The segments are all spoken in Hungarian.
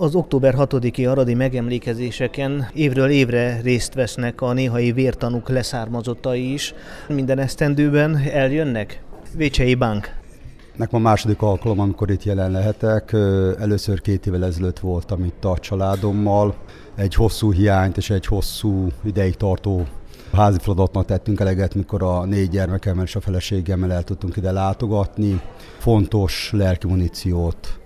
Az október 6-i aradi megemlékezéseken évről évre részt vesznek a néhai vértanúk leszármazottai is. Minden esztendőben eljönnek? Vécsei Bank. Nekem a második alkalom, amikor itt jelen lehetek. Először két évvel ezelőtt voltam itt a családommal. Egy hosszú hiányt és egy hosszú ideig tartó házi feladatnak tettünk eleget, mikor a négy gyermekemmel és a feleségemmel el tudtunk ide látogatni. Fontos lelki muníciót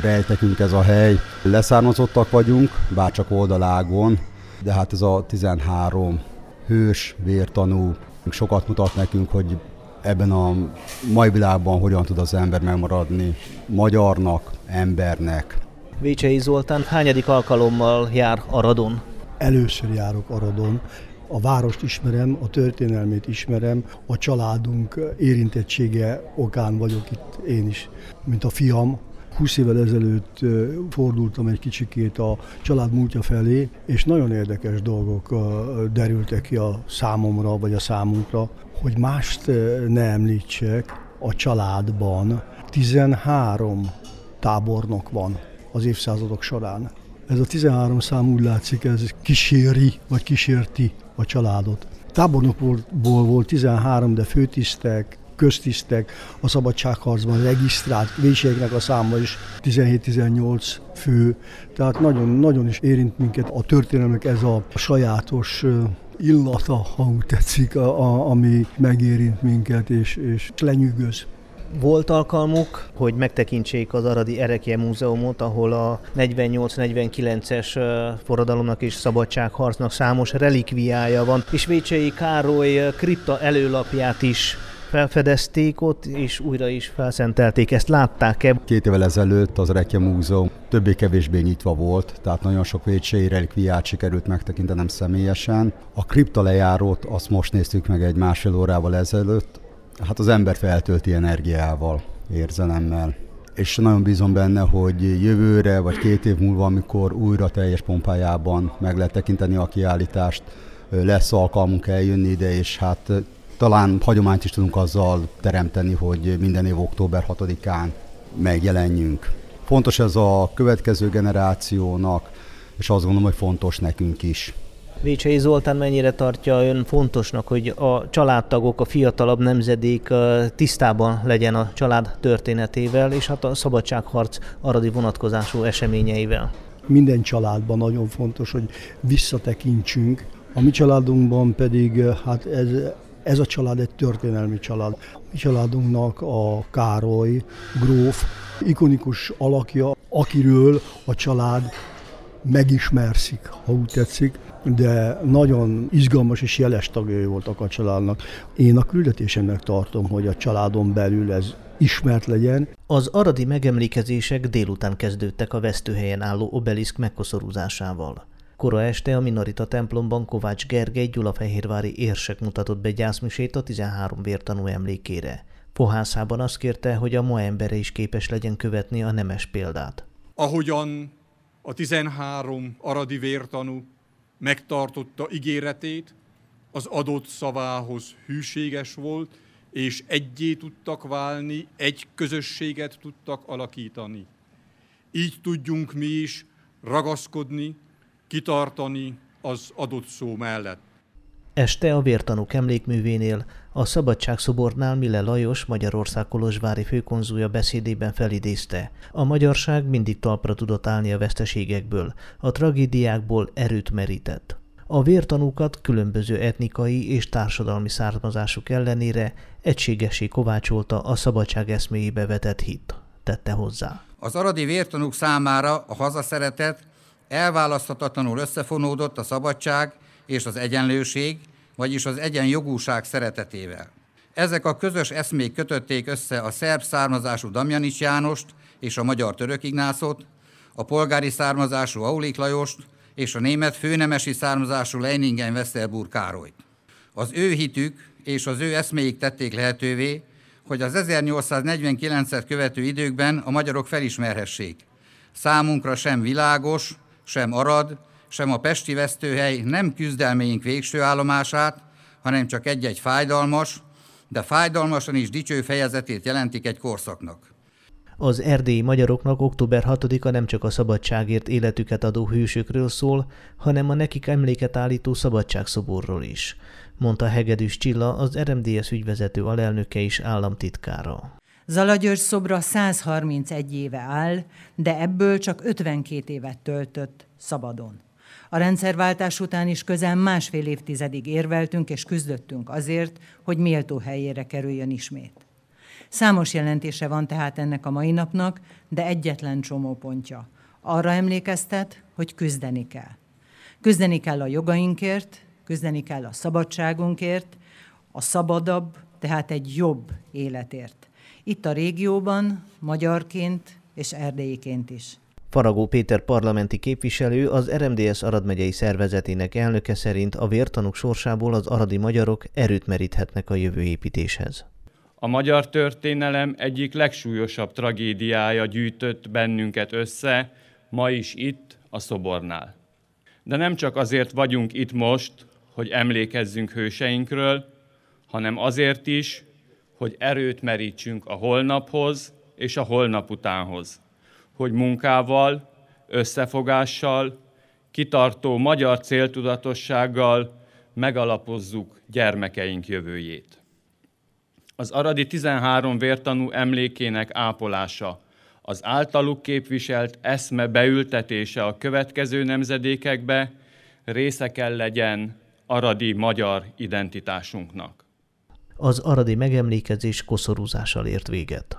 rejt nekünk ez a hely. Leszármazottak vagyunk, bár csak oldalágon, de hát ez a 13 hős, vértanú sokat mutat nekünk, hogy ebben a mai világban hogyan tud az ember megmaradni magyarnak, embernek. Vécsei Zoltán hányadik alkalommal jár Aradon? Először járok Aradon. A várost ismerem, a történelmét ismerem, a családunk érintettsége okán vagyok itt én is, mint a fiam, 20 évvel ezelőtt fordultam egy kicsikét a család múltja felé, és nagyon érdekes dolgok derültek ki a számomra, vagy a számunkra, hogy mást ne említsek, a családban 13 tábornok van az évszázadok során. Ez a 13 szám úgy látszik, ez kíséri, vagy kísérti a családot. Tábornokból volt 13, de főtisztek, köztisztek, a szabadságharcban regisztrált véségnek a száma is 17-18 fő, tehát nagyon, nagyon is érint minket a történelmek ez a sajátos illata, ha úgy tetszik, a, a, ami megérint minket és, és lenyűgöz. Volt alkalmuk, hogy megtekintsék az Aradi Erekje Múzeumot, ahol a 48-49-es forradalomnak és szabadságharcnak számos relikviája van, és Vécsei Károly kripta előlapját is felfedezték ott, és újra is felszentelték. Ezt látták-e? Két évvel ezelőtt az Rekje Múzeum többé-kevésbé nyitva volt, tehát nagyon sok vécsei relikviát sikerült megtekintenem személyesen. A kripta lejárót azt most néztük meg egy másfél órával ezelőtt. Hát az ember feltölti energiával, érzelemmel és nagyon bízom benne, hogy jövőre vagy két év múlva, amikor újra teljes pompájában meg lehet tekinteni a kiállítást, lesz alkalmunk eljönni ide, és hát talán hagyományt is tudunk azzal teremteni, hogy minden év október 6-án megjelenjünk. Fontos ez a következő generációnak, és azt gondolom, hogy fontos nekünk is. Vécsei Zoltán mennyire tartja ön fontosnak, hogy a családtagok, a fiatalabb nemzedék tisztában legyen a család történetével, és hát a szabadságharc aradi vonatkozású eseményeivel? Minden családban nagyon fontos, hogy visszatekintsünk. A mi családunkban pedig hát ez ez a család egy történelmi család. Mi családunknak a Károly gróf ikonikus alakja, akiről a család megismerszik, ha úgy tetszik, de nagyon izgalmas és jeles tagjai voltak a családnak. Én a küldetésemnek tartom, hogy a családon belül ez ismert legyen. Az aradi megemlékezések délután kezdődtek a vesztőhelyen álló obeliszk megkoszorúzásával. Kora este a Minorita templomban Kovács Gergely gyulafehérvári érsek mutatott be gyászmisét a 13 vértanú emlékére. Fohászában azt kérte, hogy a ma embere is képes legyen követni a nemes példát. Ahogyan a 13 aradi vértanú megtartotta ígéretét, az adott szavához hűséges volt, és egyé tudtak válni, egy közösséget tudtak alakítani. Így tudjunk mi is ragaszkodni kitartani az adott szó mellett. Este a vértanúk emlékművénél a Szabadságszobornál Mille Lajos, Magyarország Kolozsvári főkonzúja beszédében felidézte. A magyarság mindig talpra tudott állni a veszteségekből, a tragédiákból erőt merített. A vértanúkat különböző etnikai és társadalmi származásuk ellenére egységesé kovácsolta a szabadság eszméjébe vetett hit, tette hozzá. Az aradi vértanúk számára a hazaszeretet elválaszthatatlanul összefonódott a szabadság és az egyenlőség, vagyis az egyenjogúság szeretetével. Ezek a közös eszmék kötötték össze a szerb származású Damjanics Jánost és a magyar Török Ignászot, a polgári származású Aulik Lajost és a német főnemesi származású Leiningen Westerburg Károlyt. Az ő hitük és az ő eszméik tették lehetővé, hogy az 1849-et követő időkben a magyarok felismerhessék. Számunkra sem világos, sem Arad, sem a Pesti Vesztőhely nem küzdelméink végső állomását, hanem csak egy-egy fájdalmas, de fájdalmasan is dicső fejezetét jelentik egy korszaknak. Az erdélyi magyaroknak október 6-a nem csak a szabadságért életüket adó hősökről szól, hanem a nekik emléket állító szabadságszoborról is, mondta Hegedűs Csilla, az RMDS ügyvezető alelnöke és államtitkára. Zalagyörgy szobra 131 éve áll, de ebből csak 52 évet töltött szabadon. A rendszerváltás után is közel másfél évtizedig érveltünk és küzdöttünk azért, hogy méltó helyére kerüljön ismét. Számos jelentése van tehát ennek a mai napnak, de egyetlen csomópontja. Arra emlékeztet, hogy küzdeni kell. Küzdeni kell a jogainkért, küzdeni kell a szabadságunkért, a szabadabb, tehát egy jobb életért. Itt a régióban, magyarként és erdélyiként is. Faragó Péter parlamenti képviselő az RMDS Arad megyei szervezetének elnöke szerint a vértanúk sorsából az aradi magyarok erőt meríthetnek a jövő építéshez. A magyar történelem egyik legsúlyosabb tragédiája gyűjtött bennünket össze, ma is itt, a szobornál. De nem csak azért vagyunk itt most, hogy emlékezzünk hőseinkről, hanem azért is, hogy erőt merítsünk a holnaphoz és a holnap utánhoz hogy munkával, összefogással, kitartó magyar céltudatossággal megalapozzuk gyermekeink jövőjét. Az aradi 13 vértanú emlékének ápolása, az általuk képviselt eszme beültetése a következő nemzedékekbe része kell legyen aradi magyar identitásunknak. Az aradi megemlékezés koszorúzással ért véget.